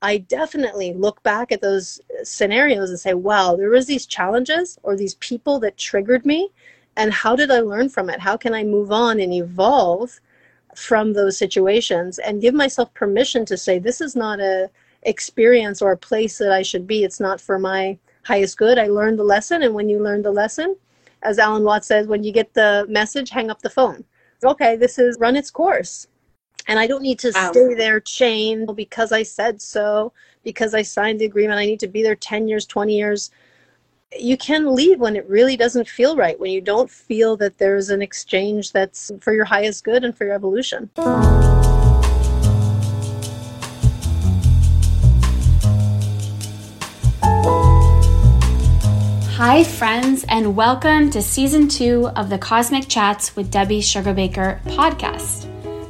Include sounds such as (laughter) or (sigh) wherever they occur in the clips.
I definitely look back at those scenarios and say, wow, there was these challenges or these people that triggered me. And how did I learn from it? How can I move on and evolve from those situations and give myself permission to say, this is not a experience or a place that I should be. It's not for my highest good. I learned the lesson. And when you learn the lesson, as Alan Watts says, when you get the message, hang up the phone. Okay, this is run its course and I don't need to wow. stay there chained because I said so, because I signed the agreement. I need to be there 10 years, 20 years. You can leave when it really doesn't feel right, when you don't feel that there's an exchange that's for your highest good and for your evolution. Hi, friends, and welcome to season two of the Cosmic Chats with Debbie Sugarbaker podcast.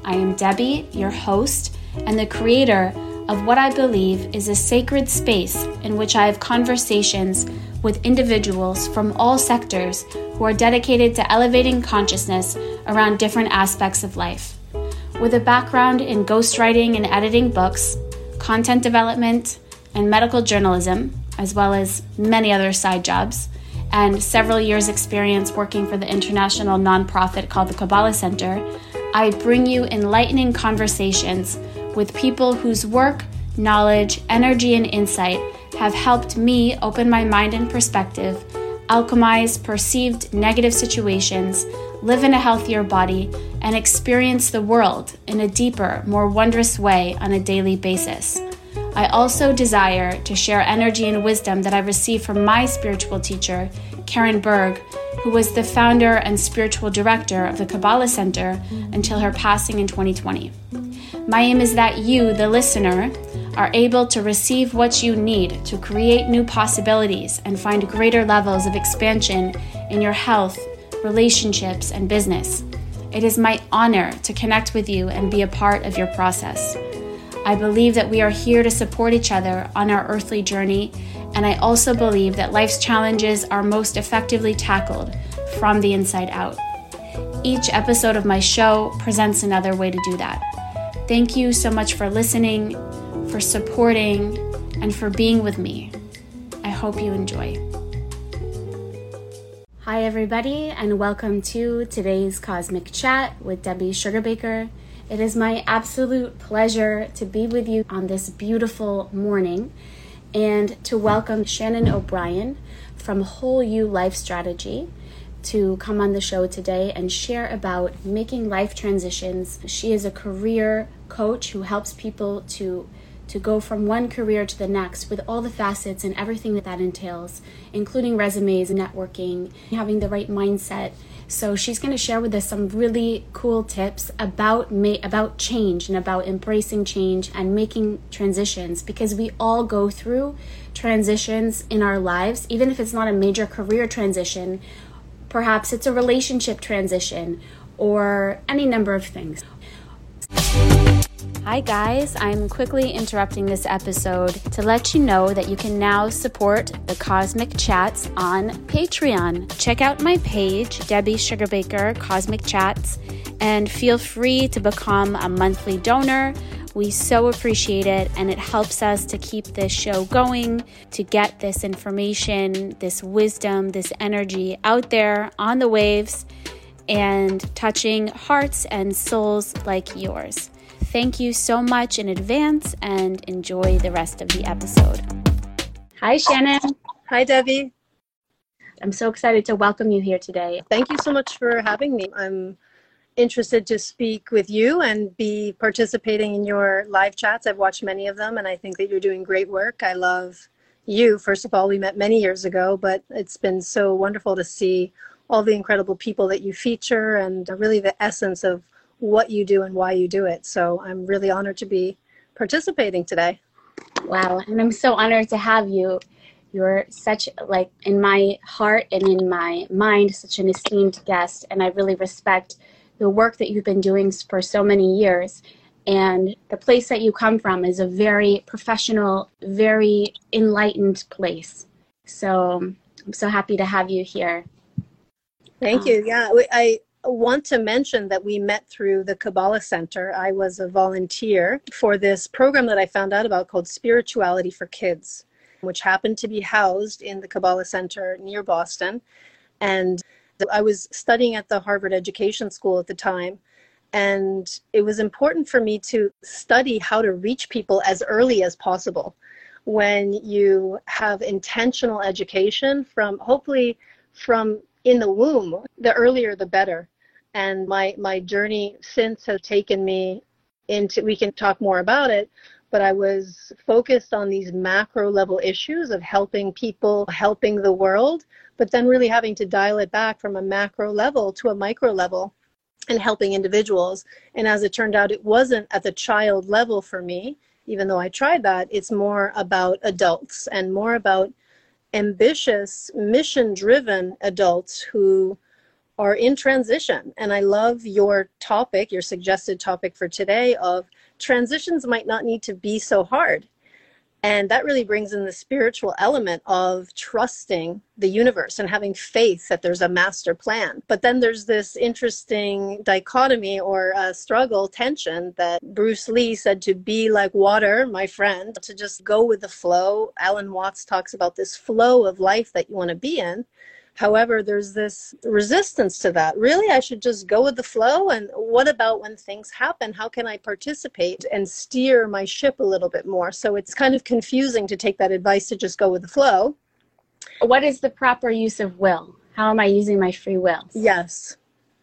I am Debbie, your host, and the creator of what I believe is a sacred space in which I have conversations with individuals from all sectors who are dedicated to elevating consciousness around different aspects of life. With a background in ghostwriting and editing books, content development, and medical journalism, as well as many other side jobs, and several years' experience working for the international nonprofit called the Kabbalah Center, I bring you enlightening conversations with people whose work, knowledge, energy, and insight have helped me open my mind and perspective, alchemize perceived negative situations, live in a healthier body, and experience the world in a deeper, more wondrous way on a daily basis. I also desire to share energy and wisdom that I receive from my spiritual teacher, Karen Berg, who was the founder and spiritual director of the Kabbalah Center until her passing in 2020. My aim is that you, the listener, are able to receive what you need to create new possibilities and find greater levels of expansion in your health, relationships, and business. It is my honor to connect with you and be a part of your process. I believe that we are here to support each other on our earthly journey and I also believe that life's challenges are most effectively tackled from the inside out. Each episode of my show presents another way to do that. Thank you so much for listening, for supporting, and for being with me. I hope you enjoy. Hi, everybody, and welcome to today's Cosmic Chat with Debbie Sugarbaker. It is my absolute pleasure to be with you on this beautiful morning and to welcome Shannon O'Brien from Whole U Life Strategy to come on the show today and share about making life transitions. She is a career coach who helps people to to go from one career to the next with all the facets and everything that that entails, including resumes, networking, having the right mindset, so she's going to share with us some really cool tips about ma- about change and about embracing change and making transitions because we all go through transitions in our lives, even if it's not a major career transition. Perhaps it's a relationship transition or any number of things. Hi, guys. I'm quickly interrupting this episode to let you know that you can now support the Cosmic Chats on Patreon. Check out my page, Debbie Sugarbaker Cosmic Chats, and feel free to become a monthly donor. We so appreciate it, and it helps us to keep this show going, to get this information, this wisdom, this energy out there on the waves and touching hearts and souls like yours. Thank you so much in advance and enjoy the rest of the episode. Hi, Shannon. Hi, Debbie. I'm so excited to welcome you here today. Thank you so much for having me. I'm interested to speak with you and be participating in your live chats. I've watched many of them and I think that you're doing great work. I love you. First of all, we met many years ago, but it's been so wonderful to see all the incredible people that you feature and really the essence of what you do and why you do it. So I'm really honored to be participating today. Wow, and I'm so honored to have you. You're such like in my heart and in my mind such an esteemed guest and I really respect the work that you've been doing for so many years. And the place that you come from is a very professional, very enlightened place. So I'm so happy to have you here. Thank um, you. Yeah, I want to mention that we met through the Kabbalah Center. I was a volunteer for this program that I found out about called Spirituality for Kids, which happened to be housed in the Kabbalah Center near Boston. And I was studying at the Harvard Education School at the time. And it was important for me to study how to reach people as early as possible when you have intentional education from hopefully from in the womb the earlier the better and my my journey since has taken me into we can talk more about it but I was focused on these macro level issues of helping people, helping the world, but then really having to dial it back from a macro level to a micro level and helping individuals. And as it turned out, it wasn't at the child level for me, even though I tried that. It's more about adults and more about ambitious, mission driven adults who are in transition. And I love your topic, your suggested topic for today of transitions might not need to be so hard. And that really brings in the spiritual element of trusting the universe and having faith that there's a master plan. But then there's this interesting dichotomy or uh, struggle, tension that Bruce Lee said to be like water, my friend, to just go with the flow. Alan Watts talks about this flow of life that you want to be in. However, there's this resistance to that. Really, I should just go with the flow. And what about when things happen? How can I participate and steer my ship a little bit more? So it's kind of confusing to take that advice to just go with the flow. What is the proper use of will? How am I using my free will? Yes.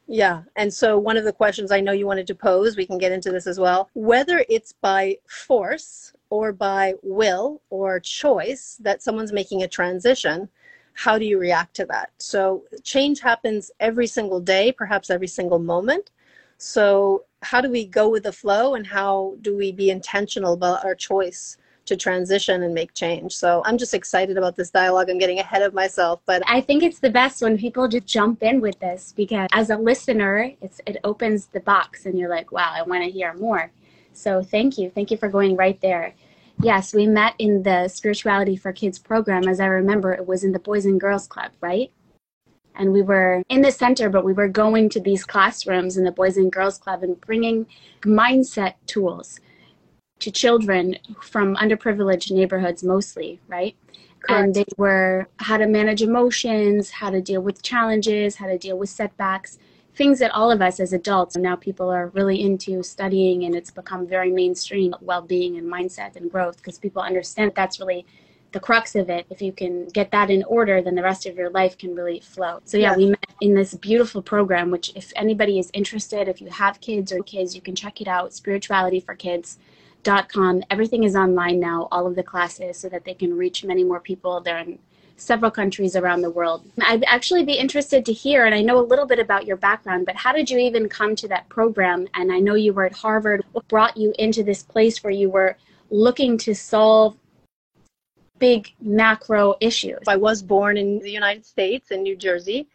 Yeah. And so one of the questions I know you wanted to pose, we can get into this as well. Whether it's by force or by will or choice that someone's making a transition, how do you react to that? So change happens every single day, perhaps every single moment. So how do we go with the flow and how do we be intentional about our choice to transition and make change? So I'm just excited about this dialogue. I'm getting ahead of myself, but I think it's the best when people just jump in with this because as a listener, it's it opens the box and you're like, wow, I want to hear more. So thank you. Thank you for going right there. Yes, we met in the Spirituality for Kids program. As I remember, it was in the Boys and Girls Club, right? And we were in the center, but we were going to these classrooms in the Boys and Girls Club and bringing mindset tools to children from underprivileged neighborhoods mostly, right? Correct. And they were how to manage emotions, how to deal with challenges, how to deal with setbacks things that all of us as adults now people are really into studying and it's become very mainstream well-being and mindset and growth because people understand that's really the crux of it. If you can get that in order then the rest of your life can really flow. So yeah, yeah. we met in this beautiful program which if anybody is interested if you have kids or kids you can check it out spirituality for kids dot com. Everything is online now all of the classes so that they can reach many more people. They're in several countries around the world. I'd actually be interested to hear, and I know a little bit about your background, but how did you even come to that program? And I know you were at Harvard. What brought you into this place where you were looking to solve big macro issues? I was born in the United States in New Jersey.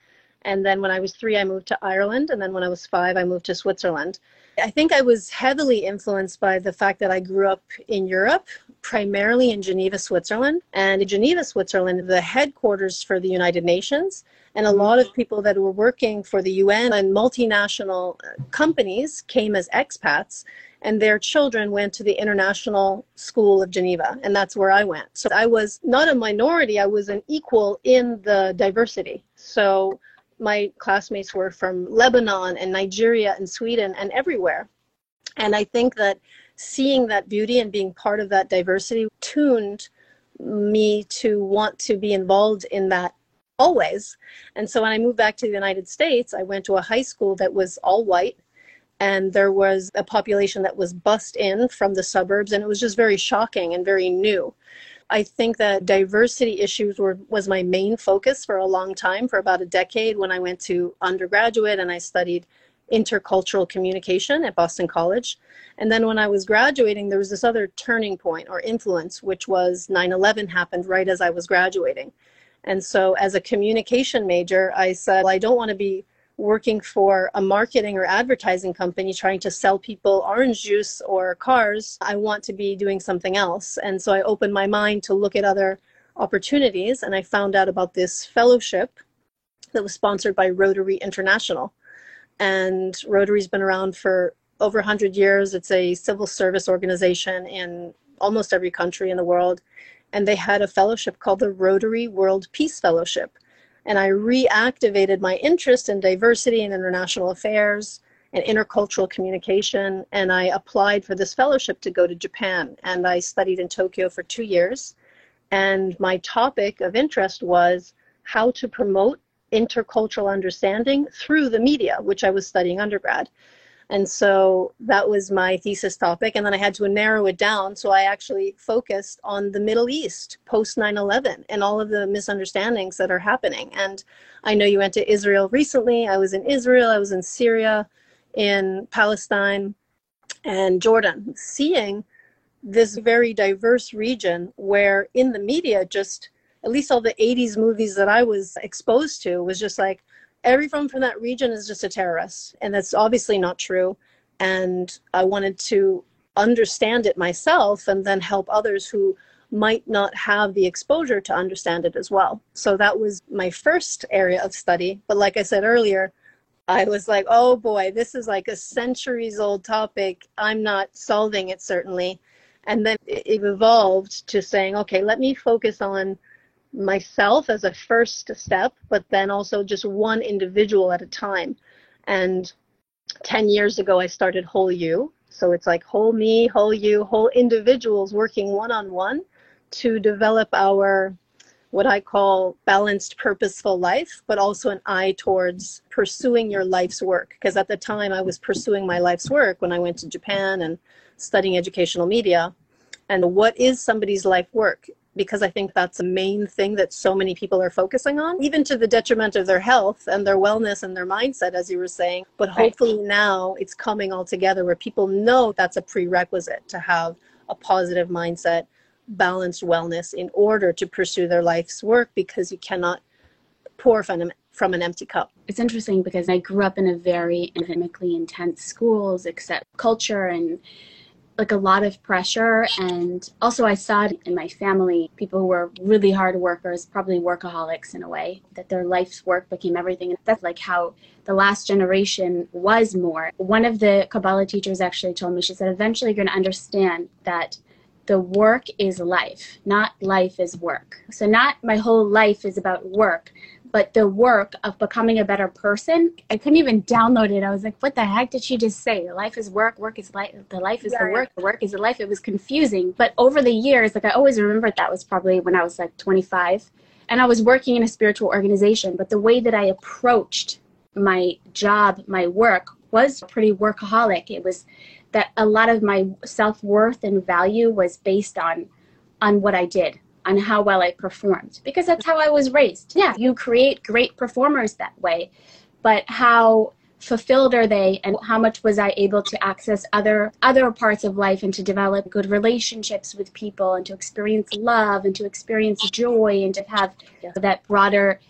And then when I was three, I moved to Ireland. And then when I was five, I moved to Switzerland. I think I was heavily influenced by the fact that I grew up in Europe, primarily in Geneva, Switzerland. And in Geneva, Switzerland, the headquarters for the United Nations, and a lot of people that were working for the UN and multinational uh, companies came as expats and their children went to the International School of Geneva, and that's where I went. So I was not a minority, I was an equal in the diversity. So my classmates were from Lebanon and Nigeria and Sweden and everywhere. And I think that seeing that beauty and being part of that diversity tuned me to want to be involved in that always. And so when I moved back to the United States, I went to a high school that was all white and there was a population that was bussed in from the suburbs and it was just very shocking and very new. I think that diversity issues were was my main focus for a long time, for about a decade when I went to undergraduate and I studied intercultural communication at Boston College. And then when I was graduating, there was this other turning point or influence, which was 9 11 happened right as I was graduating. And so, as a communication major, I said, well, I don't want to be working for a marketing or advertising company trying to sell people orange juice or cars. I want to be doing something else. And so I opened my mind to look at other opportunities and I found out about this fellowship that was sponsored by Rotary International. And Rotary's been around for over 100 years. It's a civil service organization in almost every country in the world. And they had a fellowship called the Rotary World Peace Fellowship. And I reactivated my interest in diversity and international affairs and intercultural communication. And I applied for this fellowship to go to Japan. And I studied in Tokyo for two years. And my topic of interest was how to promote intercultural understanding through the media, which I was studying undergrad. And so that was my thesis topic. And then I had to narrow it down. So I actually focused on the Middle East post 9 11 and all of the misunderstandings that are happening. And I know you went to Israel recently. I was in Israel, I was in Syria, in Palestine, and Jordan, seeing this very diverse region where in the media just at least all the 80s movies that I was exposed to was just like everyone from that region is just a terrorist. And that's obviously not true. And I wanted to understand it myself and then help others who might not have the exposure to understand it as well. So that was my first area of study. But like I said earlier, I was like, oh boy, this is like a centuries old topic. I'm not solving it, certainly. And then it evolved to saying, okay, let me focus on myself as a first step, but then also just one individual at a time. And 10 years ago, I started Whole U. So it's like whole me, whole you, whole individuals working one on one to develop our what I call balanced, purposeful life, but also an eye towards pursuing your life's work. Because at the time, I was pursuing my life's work when I went to Japan and studying educational media. And what is somebody's life work? Because I think that's the main thing that so many people are focusing on, even to the detriment of their health and their wellness and their mindset, as you were saying. But hopefully right. now it's coming all together where people know that's a prerequisite to have a positive mindset, balanced wellness in order to pursue their life's work because you cannot pour from an, from an empty cup. It's interesting because I grew up in a very academically intense schools, except culture and like a lot of pressure. And also i saw it in my family people who were really hard workers probably workaholics in a way that their life's work became everything. And that's like how the last generation was more. One of the kabbalah teachers actually told me she said eventually you're going to understand that the work is life not life is work. So not my whole life is about work but the work of becoming a better person i couldn't even download it. I was like what the heck did she just say? Life is work work is life the life is yeah, the work the work is the life. It was confusing but over the years like i always remembered that was probably when i was like 25 and i was working in a spiritual organization but the way that i approached my job my work was pretty workaholic. It was that a lot of my self-worth and value was based on on what i did on how well I performed because that's how I was raised. Yeah, you create great performers that way, but how fulfilled are they and how much was I able to access other other parts of life and to develop good relationships with people and to experience love and to experience joy and to have that broader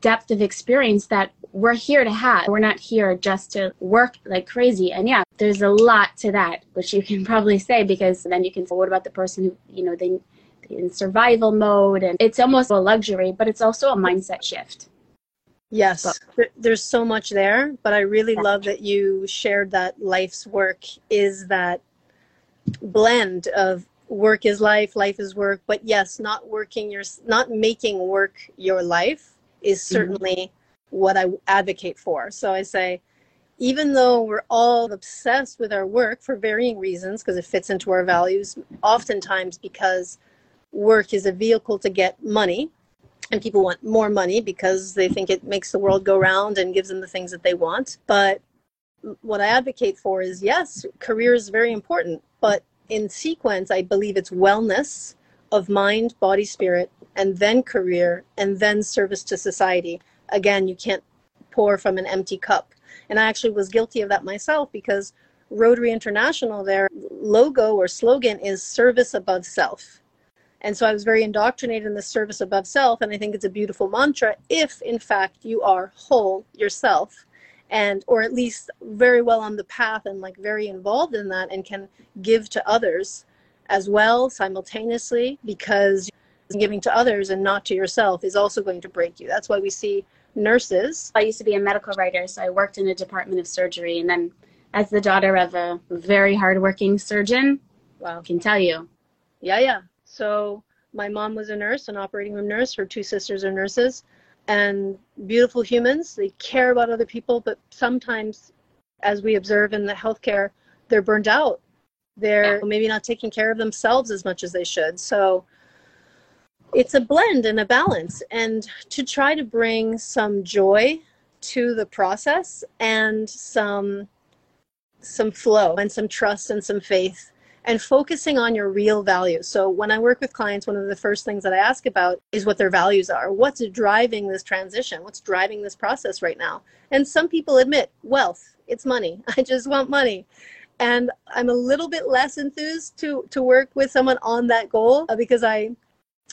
depth of experience that we're here to have. We're not here just to work like crazy. And yeah, there's a lot to that, which you can (laughs) probably say because then you can say, what about the person who, you know, they in survival mode and it's almost a luxury but it's also a mindset shift yes there's so much there but i really yeah. love that you shared that life's work is that blend of work is life life is work but yes not working your not making work your life is mm-hmm. certainly mm-hmm. what i advocate for so i say even though we're all obsessed with our work for varying reasons because it fits into our values oftentimes because work is a vehicle to get money and people want more money because they think it makes the world go round and gives them the things that they want. But what i advocate for is yes career is very important but in sequence i believe it's wellness of mind body spirit and then career and then service to society. Again you can't pour from an empty cup. And i actually was guilty of that myself because rotary international their logo or slogan is service above self and so I was very indoctrinated in the service above self. And I think it's a beautiful mantra if, in fact, you are whole yourself and or at least very well on the path and like very involved in that and can give to others as well simultaneously because giving to others and not to yourself is also going to break you that's why we see nurses. I used to be a medical writer, so I worked in a department of surgery. And then, as the daughter of a very hardworking surgeon, wow, can tell you. Yeah, yeah. So, my mom was a nurse, an operating room nurse. Her two sisters are nurses and beautiful humans. They care about other people, but sometimes, as we observe in the healthcare, they're burned out. They're maybe not taking care of themselves as much as they should. So, it's a blend and a balance and to try to bring some joy to the process and some some flow and some trust and some faith and focusing on your real values. So when I work with clients, one of the first things that I ask about is what their values are. What's driving this transition? What's driving this process right now? And some people admit wealth, it's money. (laughs) I just want money. And I'm a little bit less enthused to to work with someone on that goal uh, because I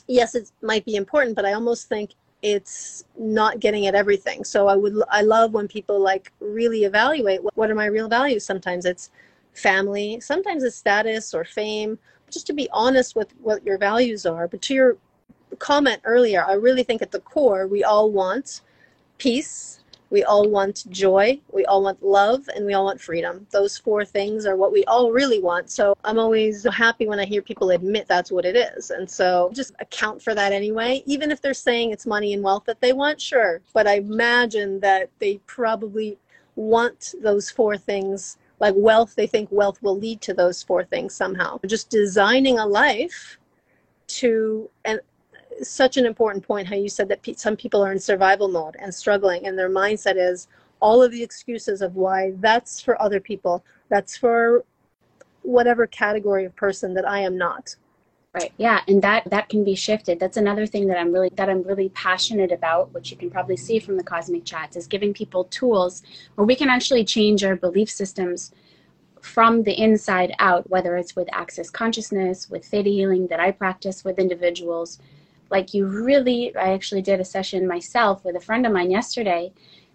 yes, it might be important, but I almost think it's not getting at everything. So I would, I love when people like really evaluate what, what are my real values. Sometimes it's family, sometimes it's status or fame, just to be honest with what your values are. But to your comment earlier, I really think at the core, we all want peace, we all want joy, we all want love, and we all want freedom. Those four things are what we all really want. So I'm always happy when I hear people admit that's what it is. And so just account for that anyway. Even if they're saying it's money and wealth that they want, sure. But I imagine that they probably want those four things like wealth they think wealth will lead to those four things somehow. Just designing a life to and such an important point how you said that some people are in survival mode and struggling and their mindset is all of the excuses of why that's for other people that's for whatever category of person that i am not right. Yeah and that that can be shifted. That's another thing that i'm really that i'm really passionate about which you can probably see from the cosmic chats is giving people tools where we can actually change our belief systems from the inside out whether it's with access consciousness with theta healing that i practice with individuals. Like you really i actually did a session myself with a friend of mine yesterday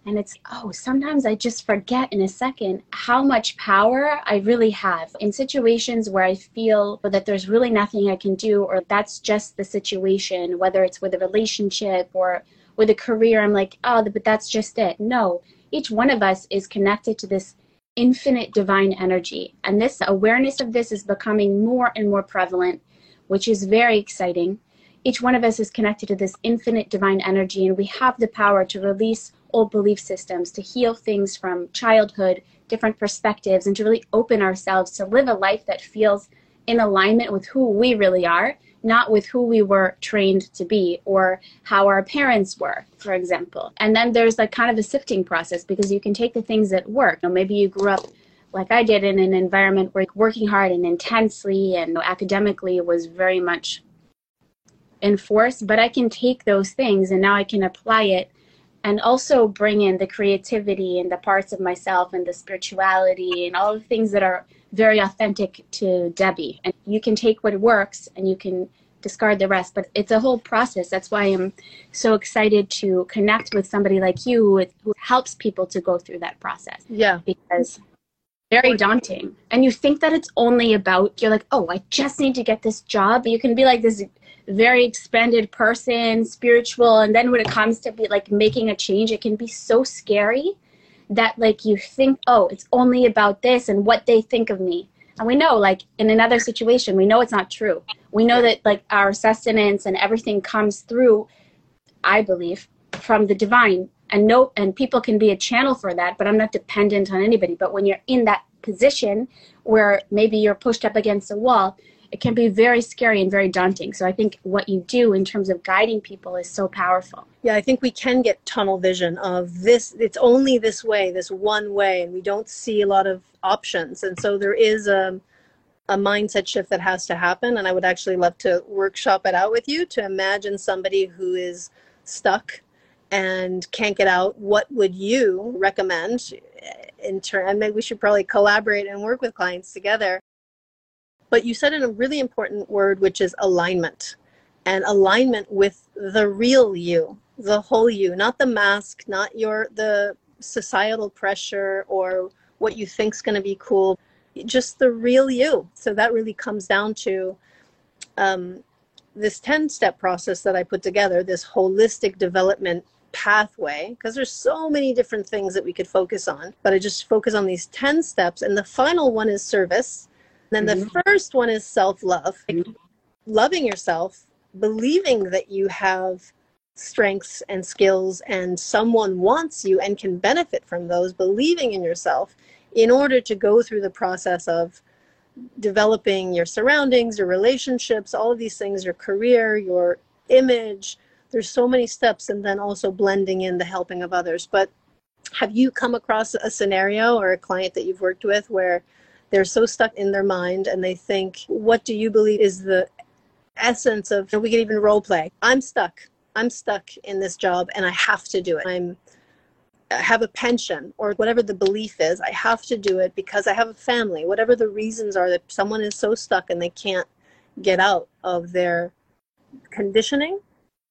and it's oh sometimes i just forget in a second how much power i really have in situations where i feel that there's really nothing i can do or that's just the situation whether it's with a relationship or with a career. I'm like oh but that's just it. No each one of us is connected to this infinite divine energy. And this awareness of this is becoming more and more prevalent which is very exciting. Each one of us is connected to this infinite divine energy, and we have the power to release old belief systems, to heal things from childhood, different perspectives, and to really open ourselves to live a life that feels in alignment with who we really are, not with who we were trained to be or how our parents were, for example. And then there's like kind of a sifting process because you can take the things that work. You know, maybe you grew up like I did in an environment where working hard and intensely and academically was very much enforced, but I can take those things and now I can apply it and also bring in the creativity and the parts of myself and the spirituality and all the things that are very authentic to Debbie. And you can take what works and you can discard the rest, but it's a whole process. That's why I'm so excited to connect with somebody like you who, who helps people to go through that process. Yeah. Because very daunting. And you think that it's only about, you're like, oh, I just need to get this job. You can be like this very expanded person, spiritual, and then when it comes to be like making a change, it can be so scary that like you think, oh, it's only about this and what they think of me. And we know, like in another situation, we know it's not true. We know that like our sustenance and everything comes through, I believe, from the divine. And no, and people can be a channel for that, but I'm not dependent on anybody. But when you're in that position where maybe you're pushed up against a wall, it can be very scary and very daunting. So I think what you do in terms of guiding people is so powerful. Yeah, I think we can get tunnel vision of this, it's only this way, this one way, and we don't see a lot of options. And so there is a, a mindset shift that has to happen. And I would actually love to workshop it out with you to imagine somebody who is stuck and can't get out. What would you recommend in turn? And maybe we should probably collaborate and work with clients together but you said in a really important word, which is alignment and alignment with the real you, the whole you, not the mask, not your, the societal pressure or what you think's going to be cool, just the real you. So that really comes down to um, this 10 step process that I put together, this holistic development pathway because there's so many different things that we could focus on but i just focus on these 10 steps and the final one is service then mm-hmm. the first one is self-love mm-hmm. loving yourself believing that you have strengths and skills and someone wants you and can benefit from those believing in yourself in order to go through the process of developing your surroundings your relationships all of these things your career your image there's so many steps and then also blending in the helping of others but have you come across a scenario or a client that you've worked with where they're so stuck in their mind and they think what do you believe is the essence of we can even role play i'm stuck i'm stuck in this job and i have to do it i'm I have a pension or whatever the belief is i have to do it because i have a family whatever the reasons are that someone is so stuck and they can't get out of their conditioning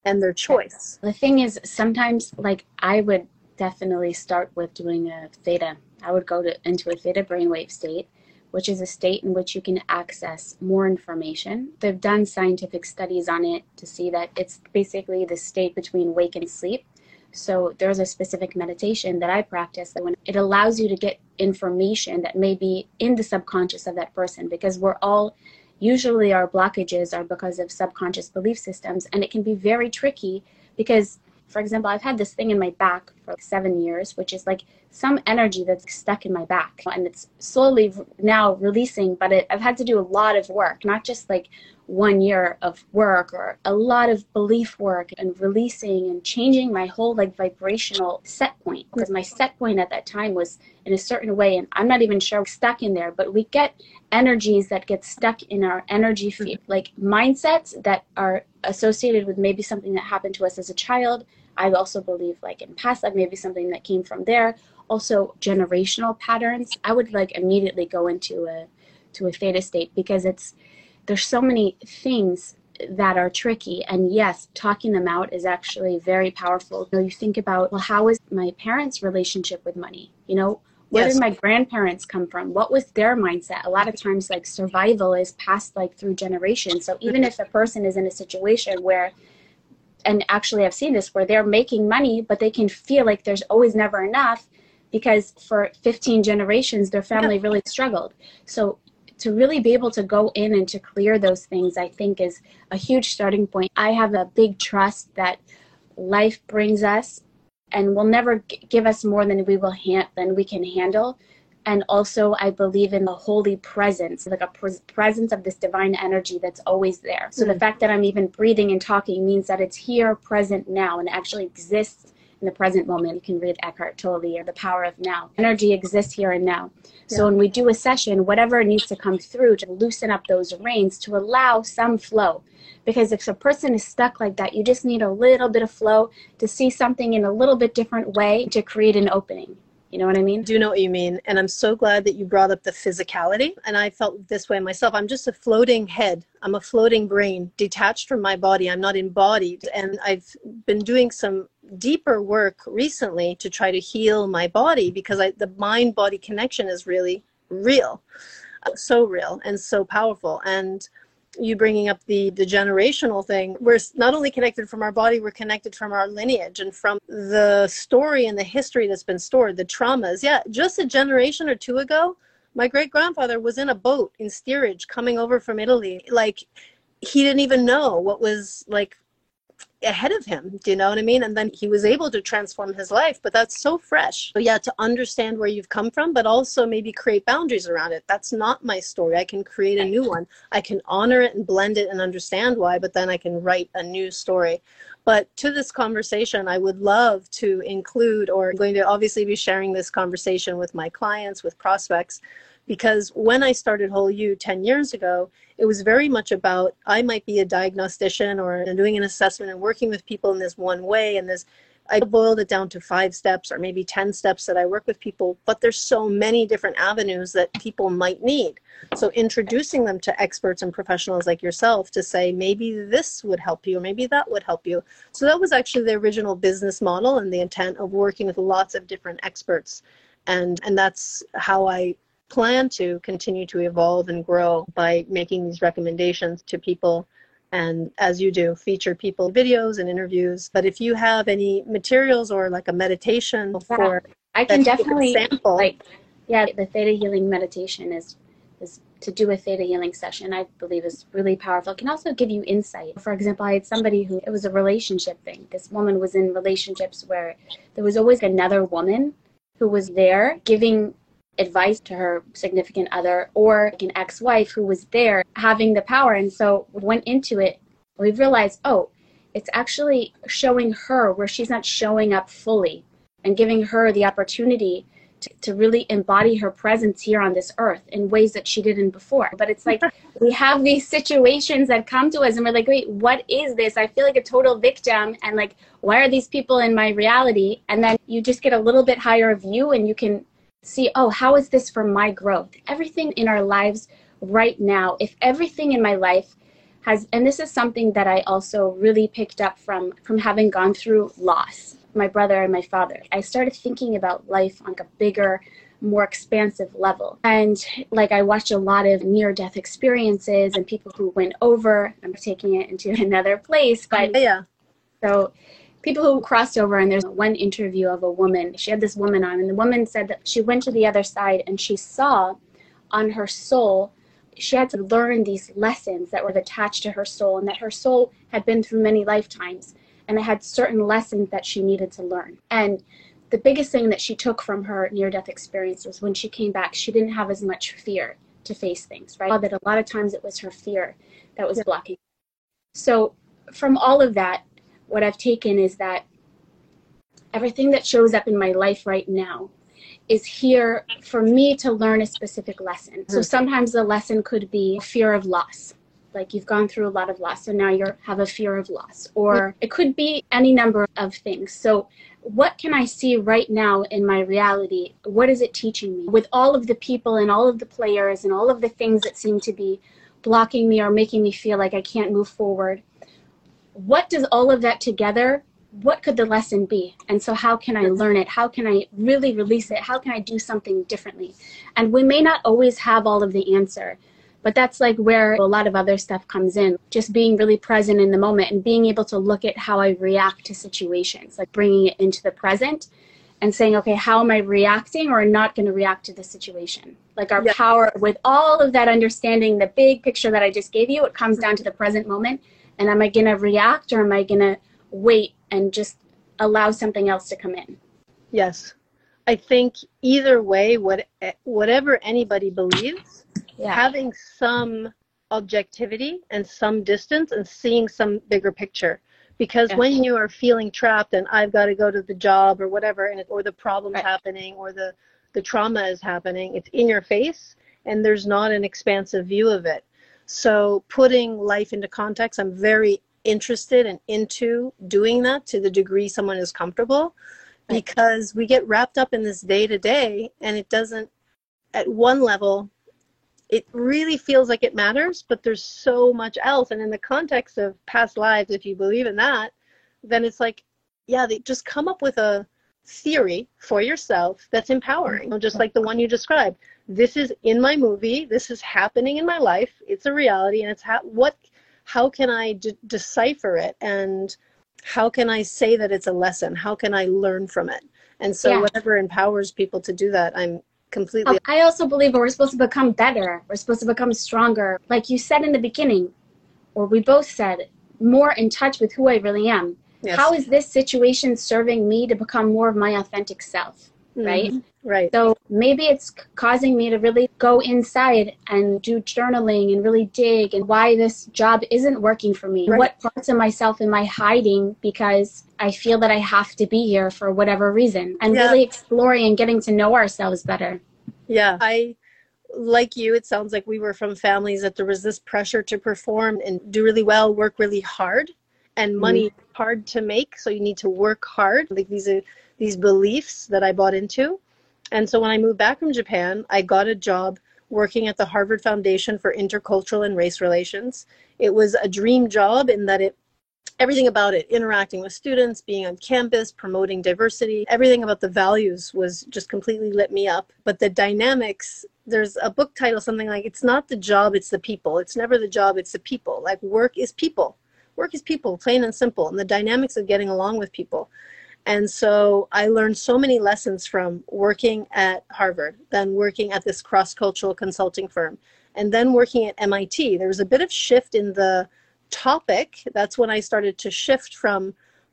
and their choice. The thing is, sometimes, like, I would definitely start with doing a theta. I would go to, into a theta brainwave state, which is a state in which you can access more information. They've done scientific studies on it to see that it's basically the state between wake and sleep. So there's a specific meditation that I practice that when it allows you to get information that may be in the subconscious of that person because we're all Usually, our blockages are because of subconscious belief systems, and it can be very tricky because, for example, I've had this thing in my back for seven years, which is like some energy that's stuck in my back, and it's slowly now releasing. But it, I've had to do a lot of work, not just like one year of work or a lot of belief work and releasing and changing my whole like vibrational set point because my set point at that time was in a certain way and i'm not even sure stuck in there but we get energies that get stuck in our energy mm-hmm. field like mindsets that are associated with maybe something that happened to us as a child i also believe like in past life maybe something that came from there. Also generational patterns i would like immediately go into a to a theta state because it's there's so many things that are tricky. And yes talking them out is actually very powerful. You, know, you think about well how is my parents relationship with money? You know where yes. did my grandparents come from? What was their mindset? A lot of times like survival is passed like through generations. So even if a person is in a situation where and actually i've seen this where they're making money but they can feel like there's always never enough because for 15 generations their family really struggled so to really be able to go in and to clear those things, I think is a huge starting point. I have a big trust that life brings us and will never g- give us more than we will ha- than we can handle. And also, I believe in the holy presence, like a pres- presence of this divine energy that's always there. So mm-hmm. the mm. fact that I'm even breathing and talking means that it's here, present now, and actually exists in the present moment. You can read Eckhart Tolle or The Power of Now. Energy exists here and now. So when we do a session, whatever needs to come through to loosen up those reins to allow some flow. Because if a person is stuck like that, you just need a little bit of flow to see something in a little bit different way to create an opening. You know what I mean? I do know what you mean. And I'm so glad that you brought up the physicality. And I felt this way myself. I'm just a floating head. I'm a floating brain detached from my body. I'm not embodied. And I've been doing some deeper work recently to try to heal my body because I, the mind body connection is really real, so real and so powerful. And you bringing up the the generational thing we're not only connected from our body we're connected from our lineage and from the story and the history that's been stored the traumas. Yeah just a generation or two ago my great grandfather was in a boat in steerage coming over from italy. Like he didn't even know what was like ahead of him do you know what i mean? And then he was able to transform his life but that's so fresh. So yeah to understand where you've come from but also maybe create boundaries around it. That's not my story. I can create a new one. I can honor it and blend it and understand why but then i can write a new story. But to this conversation i would love to include or I'm going to obviously be sharing this conversation with my clients with prospects because when I started Whole U 10 years ago, it was very much about I might be a diagnostician or doing an assessment and working with people in this one way and this I boiled it down to five steps or maybe 10 steps that I work with people, but there's so many different avenues that people might need. So introducing them to experts and professionals like yourself to say, maybe this would help you, or maybe that would help you. So that was actually the original business model and the intent of working with lots of different experts. And, and that's how I plan to continue to evolve and grow by making these recommendations to people and as you do, feature people videos and interviews. But if you have any materials or like a meditation yeah. for I can definitely sample. like yeah, the theta healing meditation is is to do a theta healing session, I believe is really powerful. It can also give you insight. For example, I had somebody who it was a relationship thing. This woman was in relationships where there was always another woman who was there giving advice to her significant other or an ex-wife who was there having the power and so we went into it we realized oh it's actually showing her where she's not showing up fully and giving her the opportunity to, to really embody her presence here on this earth in ways that she didn't before. But it's like (laughs) we have these situations that come to us and we're like, wait, what is this? I feel like a total victim and like, why are these people in my reality? And then you just get a little bit higher view and you can see, oh, how is this for my growth? Everything in our lives right now, if everything in my life has, and this is something that I also really picked up from from having gone through loss my brother and my father. I started thinking about life on a bigger, more expansive level. And like I watched a lot of near death experiences and people who went over. I'm taking it into (laughs) another place, but yeah. So people who crossed over and there's one interview of a woman. She had this woman on and the woman said that she went to the other side and she saw on her soul she had to learn these lessons that were attached to her soul and that her soul had been through many lifetimes and it had certain lessons that she needed to learn. And the biggest thing that she took from her near death experience was when she came back, she didn't have as much fear to face things, right? That a lot of times it was her fear that was blocking. So, from all of that, what I've taken is that everything that shows up in my life right now is here for me to learn a specific lesson. So, sometimes the lesson could be fear of loss. Like you've gone through a lot of loss so now you have a fear of loss. Or it could be any number of things. So what can i see right now in my reality? What is it teaching me? With all of the people and all of the players and all of the things that seem to be blocking me or making me feel like i can't move forward what does all of that together what could the lesson be and so how can i learn it how can i really release it how can i do something differently and we may not always have all of the answer but that's like where a lot of other stuff comes in. Just being really present in the moment and being able to look at how I react to situations, like bringing it into the present and saying, okay, how am I reacting or not going to react to the situation? Like our power with all of that understanding, the big picture that I just gave you, it comes down to the present moment. And am I going to react or am I going to wait and just allow something else to come in? Yes. I think either way, what, whatever anybody believes, yeah. having some objectivity and some distance and seeing some bigger picture because yeah. when you are feeling trapped and i've got to go to the job or whatever and it, or the problem's right. happening or the the trauma is happening it's in your face and there's not an expansive view of it so putting life into context i'm very interested and into doing that to the degree someone is comfortable because we get wrapped up in this day to day and it doesn't at one level it really feels like it matters, but there's so much else. And in the context of past lives, if you believe in that, then it's like, yeah, they just come up with a theory for yourself that's empowering, just like the one you described. This is in my movie. This is happening in my life. It's a reality, and it's ha- what. How can I de- decipher it, and how can I say that it's a lesson? How can I learn from it? And so, yeah. whatever empowers people to do that, I'm completely. I also believe we're supposed to become better. We're supposed to become stronger. Like you said in the beginning, or we both said, more in touch with who I really am. Yes. How is this situation serving me to become more of my authentic self? Mm-hmm. Right. So maybe it's causing me to really go inside and do journaling and really dig and why this job isn't working for me. Right. What parts of myself am I hiding because I feel that I have to be here for whatever reason and yeah. really exploring and getting to know ourselves better. Yeah. I like you, it sounds like we were from families that there was this pressure to perform and do really well, work really hard, and money mm. hard to make. So you need to work hard. Like these are these beliefs that I bought into. And so when I moved back from Japan, I got a job working at the Harvard Foundation for Intercultural and Race Relations. It was a dream job in that it everything about it interacting with students being on campus promoting diversity everything about the values was just completely lit me up. But the dynamics there's a book title something like it's not the job it's the people. It's never the job it's the people. Like work is people. Work is people plain and simple. And the dynamics of getting along with people and so I learned so many lessons from working at Harvard, then working at this cross cultural consulting firm, and then working at MIT. There was a bit of shift in the topic. That's when I started to shift from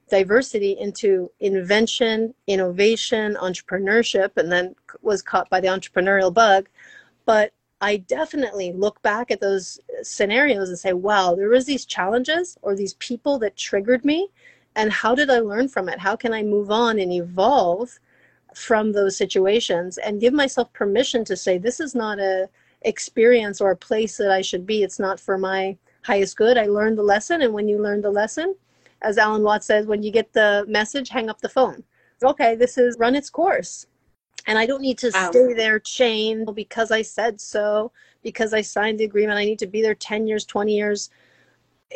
diversity into invention, innovation, entrepreneurship, and then was caught by the entrepreneurial bug. But I definitely look back at those scenarios and say, wow, there was these challenges or these people that triggered me and how did I learn from it? How can I move on and evolve from those situations and give myself permission to say this is not a experience or a place that I should be. It's not for my highest good. I learned the lesson and when you learn the lesson, as Alan Watts says, when you get the message, hang up the phone. Okay, this is run its course. And I don't need to wow. stay there chained because I said so, because I signed the agreement. I need to be there 10 years, 20 years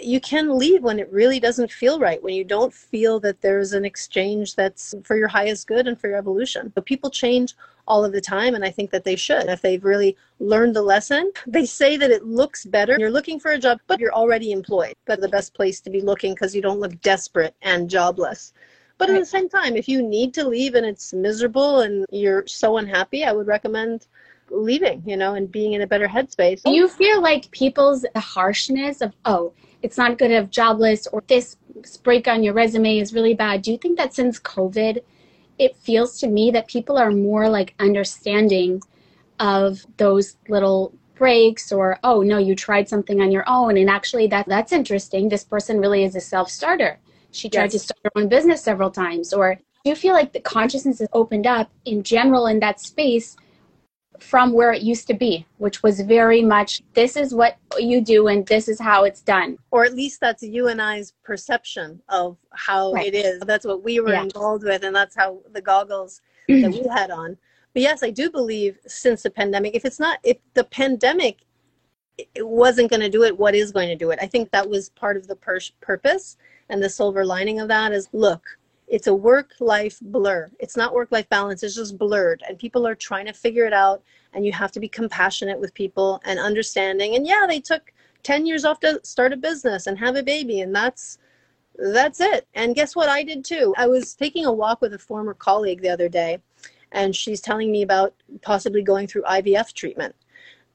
you can leave when it really doesn't feel right, when you don't feel that there's an exchange that's for your highest good and for your evolution. But people change all of the time, and I think that they should. If they've really learned the lesson, they say that it looks better. You're looking for a job, but you're already employed. That's the best place to be looking because you don't look desperate and jobless. But right. at the same time, if you need to leave and it's miserable and you're so unhappy, I would recommend leaving, you know, and being in a better headspace. Do you feel like people's harshness of, oh, it's not good to have jobless or this break on your resume is really bad. Do you think that since COVID, it feels to me that people are more like understanding of those little breaks or oh no you tried something on your own and actually that that's interesting this person really is a self-starter she tried yes. to start her own business several times or do you feel like the consciousness has opened up in general in that space from where it used to be, which was very much this is what you do and this is how it's done. Or at least that's you and I's perception of how right. it is. That's what we were yeah. involved with, and that's how the goggles (clears throat) that we had on. But yes, I do believe since the pandemic, if it's not, if the pandemic it wasn't going to do it, what is going to do it? I think that was part of the pur- purpose and the silver lining of that is look, it's a work life blur. It's not work life balance, it's just blurred. And people are trying to figure it out. And you have to be compassionate with people and understanding. And yeah, they took 10 years off to start a business and have a baby. And that's that's it. And guess what I did too? I was taking a walk with a former colleague the other day, and she's telling me about possibly going through IVF treatment.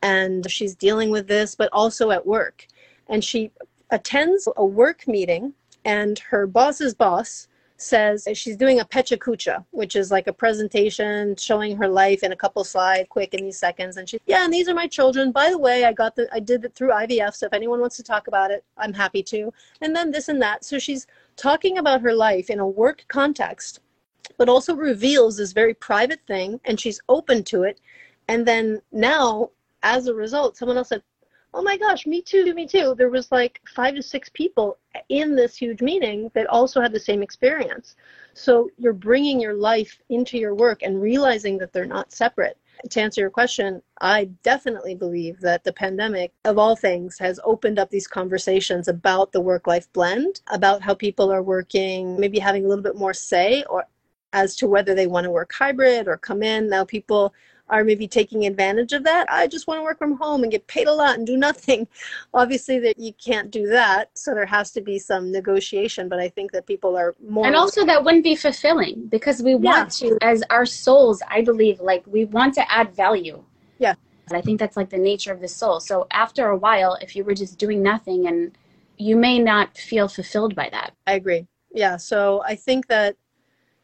And she's dealing with this, but also at work. And she attends a work meeting, and her boss's boss says she's doing a pecha kucha, which is like a presentation showing her life in a couple slides, quick in these seconds. And she, yeah, and these are my children. By the way, I got the, I did it through IVF. So if anyone wants to talk about it, I'm happy to. And then this and that. So she's talking about her life in a work context, but also reveals this very private thing, and she's open to it. And then now, as a result, someone else said, oh my gosh, me too, me too. There was like five to six people in this huge meeting that also had the same experience. So you're bringing your life into your work and realizing that they're not separate. To answer your question, I definitely believe that the pandemic, of all things, has opened up these conversations about the work life blend, about how people are working, maybe having a little bit more say or as to whether they want to work hybrid or come in. Now people are maybe taking advantage of that. I just want to work from home and get paid a lot and do nothing. (laughs) Obviously, that you can't do that, so there has to be some negotiation. But I think that people are more and also that wouldn't be fulfilling because we want yeah. to, as our souls, I believe, like we want to add value. Yeah, I think that's like the nature of the soul. So after a while, if you were just doing nothing, and you may not feel fulfilled by that. I agree. Yeah, so I think that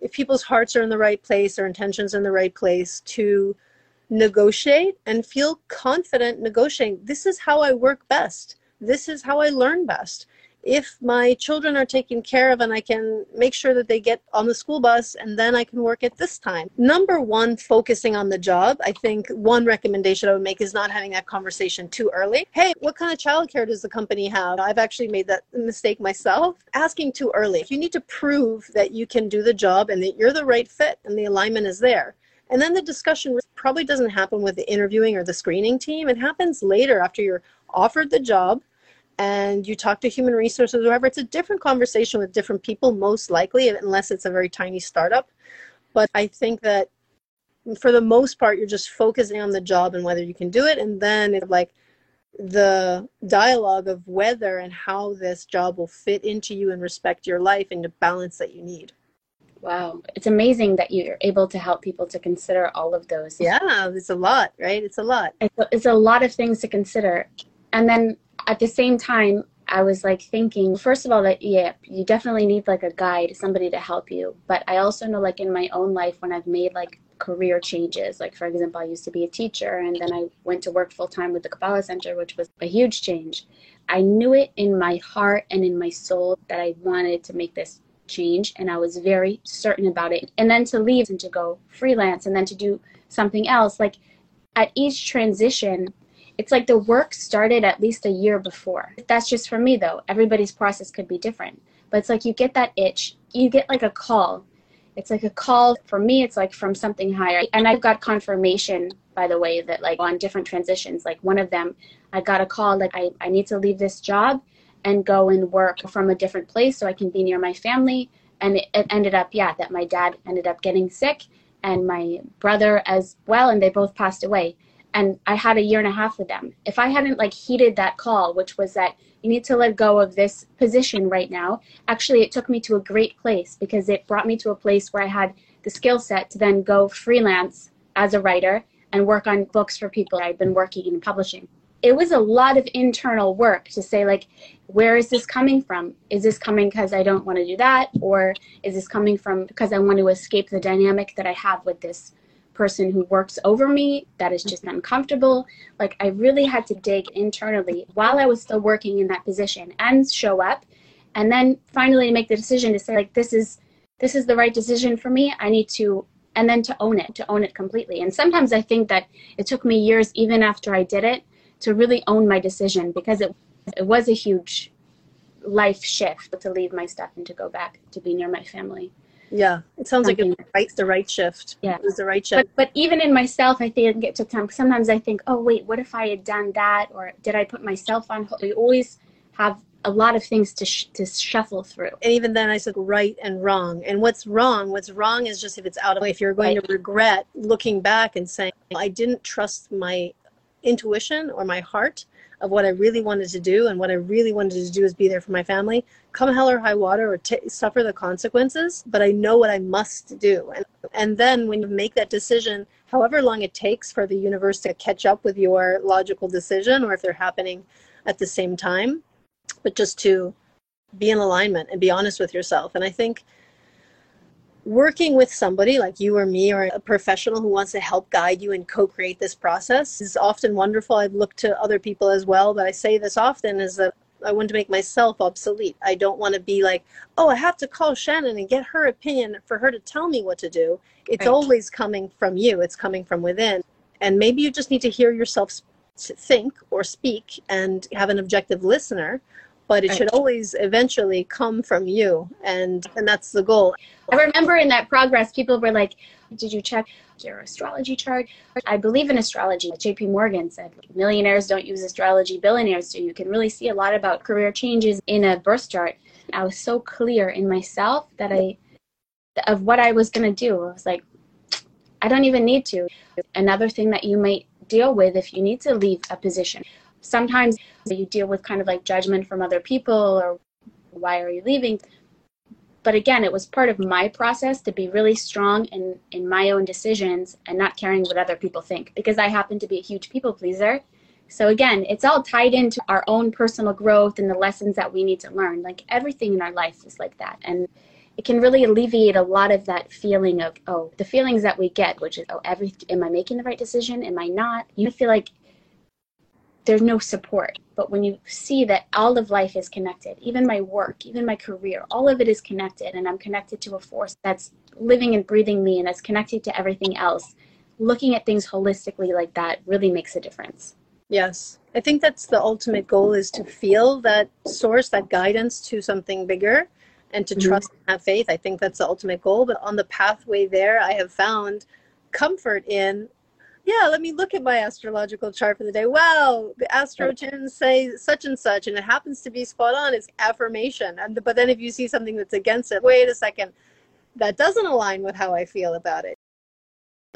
if people's hearts are in the right place, their intentions in the right place to negotiate and feel confident negotiating. This is how I work best. This is how I learn best. If my children are taken care of and I can make sure that they get on the school bus and then I can work at this time. Number one, focusing on the job. I think one recommendation I would make is not having that conversation too early. Hey, what kind of childcare does the company have? I've actually made that mistake myself. Asking too early. You need to prove that you can do the job and that you're the right fit and the alignment is there. And then the discussion probably doesn't happen with the interviewing or the screening team. It happens later after you're offered the job and you talk to human resources or whoever, it's a different conversation with different people, most likely, unless it's a very tiny startup. But I think that for the most part, you're just focusing on the job and whether you can do it. And then it's like the dialogue of whether and how this job will fit into you and respect your life and the balance that you need. Wow. It's amazing that you're able to help people to consider all of those. Yeah, it's a lot, right? It's a lot. It's a, it's a lot of things to consider. And then at the same time, I was like thinking, first of all, that yeah, you definitely need like a guide, somebody to help you. But I also know, like in my own life, when I've made like career changes, like for example, I used to be a teacher and then I went to work full time with the Kabbalah Center, which was a huge change. I knew it in my heart and in my soul that I wanted to make this change and I was very certain about it. And then to leave and to go freelance and then to do something else, like at each transition, it's like the work started at least a year before. That's just for me though. Everybody's process could be different. But it's like you get that itch, you get like a call. It's like a call for me, it's like from something higher. And I've got confirmation, by the way, that like on different transitions, like one of them, I got a call like I, I need to leave this job and go and work from a different place so I can be near my family. And it, it ended up, yeah, that my dad ended up getting sick and my brother as well, and they both passed away and I had a year and a half with them. If I hadn't like heeded that call, which was that you need to let go of this position right now, actually it took me to a great place because it brought me to a place where I had the skill set to then go freelance as a writer and work on books for people I'd been working in publishing. It was a lot of internal work to say like where is this coming from? Is this coming because I don't want to do that or is this coming from because I want to escape the dynamic that I have with this person who works over me that is just uncomfortable. Like I really had to dig internally while I was still working in that position and show up and then finally make the decision to say like this is this is the right decision for me. I need to and then to own it, to own it completely. And sometimes I think that it took me years even after I did it to really own my decision because it it was a huge life shift to leave my stuff and to go back to be near my family. Yeah, it sounds like it's right, the right shift. Yeah, it was the right shift. But, but even in myself, I think it took time. Sometimes I think, oh wait, what if I had done that, or did I put myself on hold? We always have a lot of things to sh- to shuffle through. And even then, I said right and wrong. And what's wrong? What's wrong is just if it's out of. If you're going right. to regret looking back and saying, I didn't trust my intuition or my heart of what I really wanted to do, and what I really wanted to do is be there for my family, come hell or high water, or t- suffer the consequences. But I know what I must do, and and then when you make that decision, however long it takes for the universe to catch up with your logical decision, or if they're happening at the same time, but just to be in alignment and be honest with yourself. And I think working with somebody like you or me or a professional who wants to help guide you and co-create this process is often wonderful. I've looked to other people as well but i say this often is that i want to make myself obsolete. I don't want to be like oh i have to call shannon and get her opinion for her to tell me what to do. It's right. always coming from you. It's coming from within. And maybe you just need to hear yourself think or speak and have an objective listener but it should always eventually come from you and and that's the goal. I remember in that progress people were like did you check your astrology chart? I believe in astrology. Jp morgan said millionaires don't use astrology billionaires do. You can really see a lot about career changes in a birth chart. I was so clear in myself that i of what i was going to do. I was like i don't even need to. Another thing that you might deal with if you need to leave a position. Sometimes you deal with kind of like judgment from other people or why are you leaving? But again it was part of my process to be really strong in in my own decisions and not caring what other people think because i happen to be a huge people pleaser. So again it's all tied into our own personal growth and the lessons that we need to learn. Like everything in our life is like that. And it can really alleviate a lot of that feeling of oh the feelings that we get which is oh every am i making the right decision? Am i not? You feel like there's no support. But when you see that all of life is connected, even my work, even my career, all of it is connected, and I'm connected to a force that's living and breathing me and that's connected to everything else, looking at things holistically like that really makes a difference. Yes. I think that's the ultimate goal is to feel that source, that guidance to something bigger and to mm-hmm. trust and have faith. I think that's the ultimate goal. But on the pathway there, I have found comfort in yeah, let me look at my astrological chart for the day. Well, the astrogens oh. say such and such, and it happens to be spot on. It's affirmation. And but then if you see something that's against it, wait a second, that doesn't align with how I feel about it.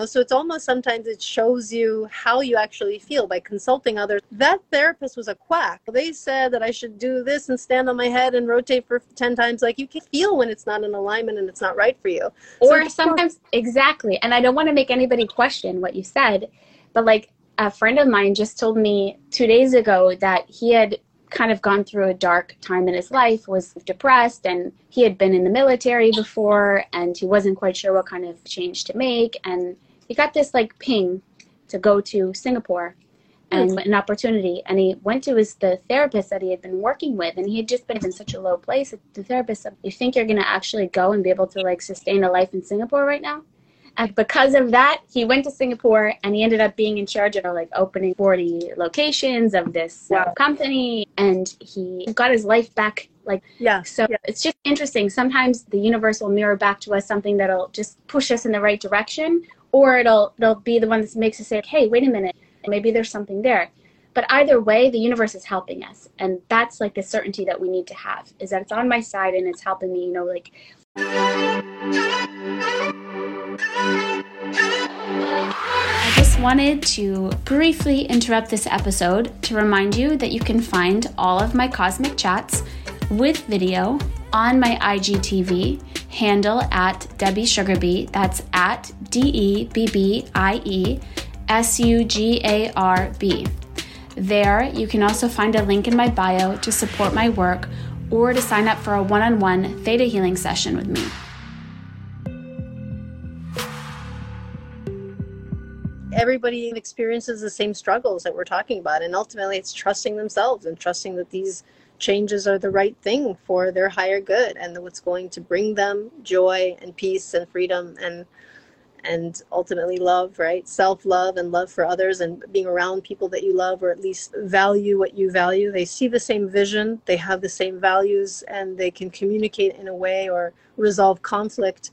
So it's almost sometimes it shows you how you actually feel by consulting others. That therapist was a quack. They said that I should do this and stand on my head and rotate for 10 times. Like you can feel when it's not in alignment and it's not right for you. Or so sometimes, exactly. And I don't want to make anybody question what you said, but like a friend of mine just told me two days ago that he had kind of gone through a dark time in his life, was depressed, and he had been in the military before, and he wasn't quite sure what kind of change to make. And he got this like ping to go to Singapore and mm-hmm. an opportunity. And he went to his the therapist that he had been working with, and he had just been in such a low place. The therapist said, "You think you're going to actually go and be able to like sustain a life in Singapore right now?" And because of that, he went to Singapore and he ended up being in charge of like opening 40 locations of this wow. company. And he got his life back. Like, yeah. So yeah. it's just interesting. Sometimes the universe will mirror back to us something that'll just push us in the right direction, or it'll it'll be the one that makes us say, "Hey, wait a minute, maybe there's something there." But either way, the universe is helping us, and that's like the certainty that we need to have is that it's on my side and it's helping me. You know, like. I just wanted to briefly interrupt this episode to remind you that you can find all of my cosmic chats with video on my IGTV handle at Debbie Sugarbee. That's at D E B B I E S U G A R B. There, you can also find a link in my bio to support my work or to sign up for a one on one theta healing session with me. everybody experiences the same struggles that we're talking about and ultimately it's trusting themselves and trusting that these changes are the right thing for their higher good and what's going to bring them joy and peace and freedom and and ultimately love right? Self-love and love for others and being around people that you love or at least value what you value. They see the same vision they have the same values and they can communicate in a way or resolve conflict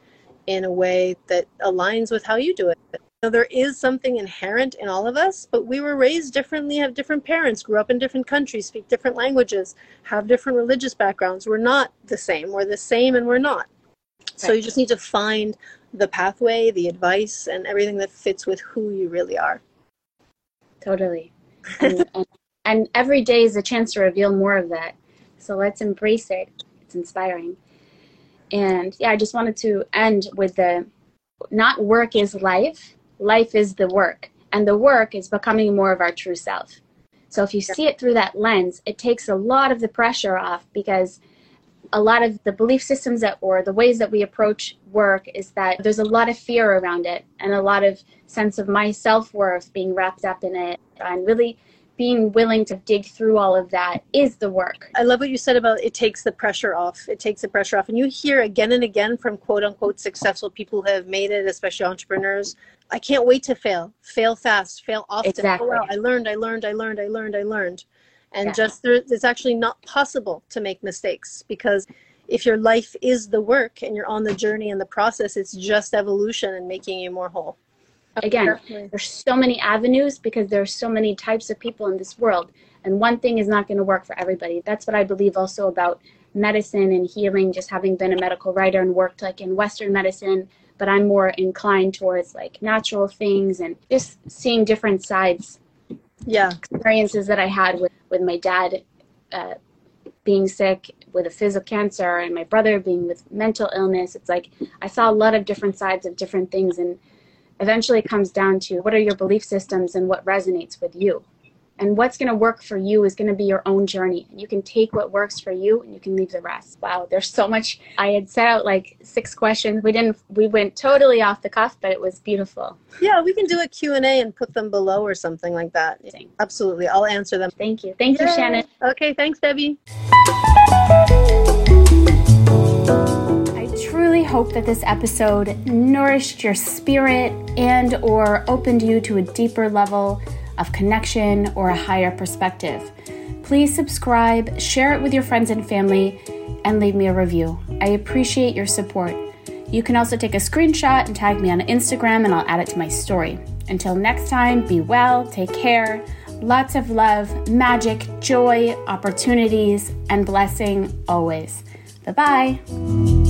in a way that aligns with how you do it know, there is something inherent in all of us, but we were raised differently, have different parents, grew up in different countries, speak different languages, have different religious backgrounds. We're not the same. We're the same and we're not. Right. So you just need to find the pathway, the advice, and everything that fits with who you really are. Totally. And, (laughs) and, and every day is a chance to reveal more of that. So let's embrace it. It's inspiring. And yeah, I just wanted to end with the not work is life, life is the work, and the work is becoming more of our true self. So if you see it through that lens, it takes a lot of the pressure off because a lot of the belief systems that or the ways that we approach work is that there's a lot of fear around it and a lot of sense of my self-worth being wrapped up in it and really being willing to dig through all of that is the work. I love what you said about it takes the pressure off. It takes the pressure off. And you hear again and again from quote unquote successful people who have made it, especially entrepreneurs. I can't wait to fail. Fail fast, fail often. Oh, exactly. Oh, I learned, I learned, I learned, I learned, I learned. And yeah. just there, it's actually not possible to make mistakes because if your life is the work and you're on the journey and the process, it's just evolution and making you more whole. Again, Definitely. there's so many avenues because there's so many types of people in this world, and one thing is not going to work for everybody. That's what I believe also about medicine and healing. Just having been a medical writer and worked like in Western medicine, but I'm more inclined towards like natural things and just seeing different sides. Yeah, experiences that I had with with my dad. Uh, being sick with a physical cancer and my brother being with mental illness it's like i saw a lot of different sides of different things and eventually it comes down to what are your belief systems and what resonates with you. And what's going to work for you is going to be your own journey. And you can take what works for you and you can leave the rest. Wow there's so much. I had set out like six questions. We didn't we went totally off the cuff but it was beautiful. Yeah we can do a q&a and put them below or something like that. Absolutely i'll answer them. Thank you. Thank Yay. you shannon. Okay thanks debbie truly hope that this episode nourished your spirit and or opened you to a deeper level of connection or a higher perspective. Please subscribe, share it with your friends and family, and leave me a review. I appreciate your support. You can also take a screenshot and tag me on Instagram and I'll add it to my story. Until next time, be well, take care, lots of love, magic, joy, opportunities, and blessing always. Bye bye.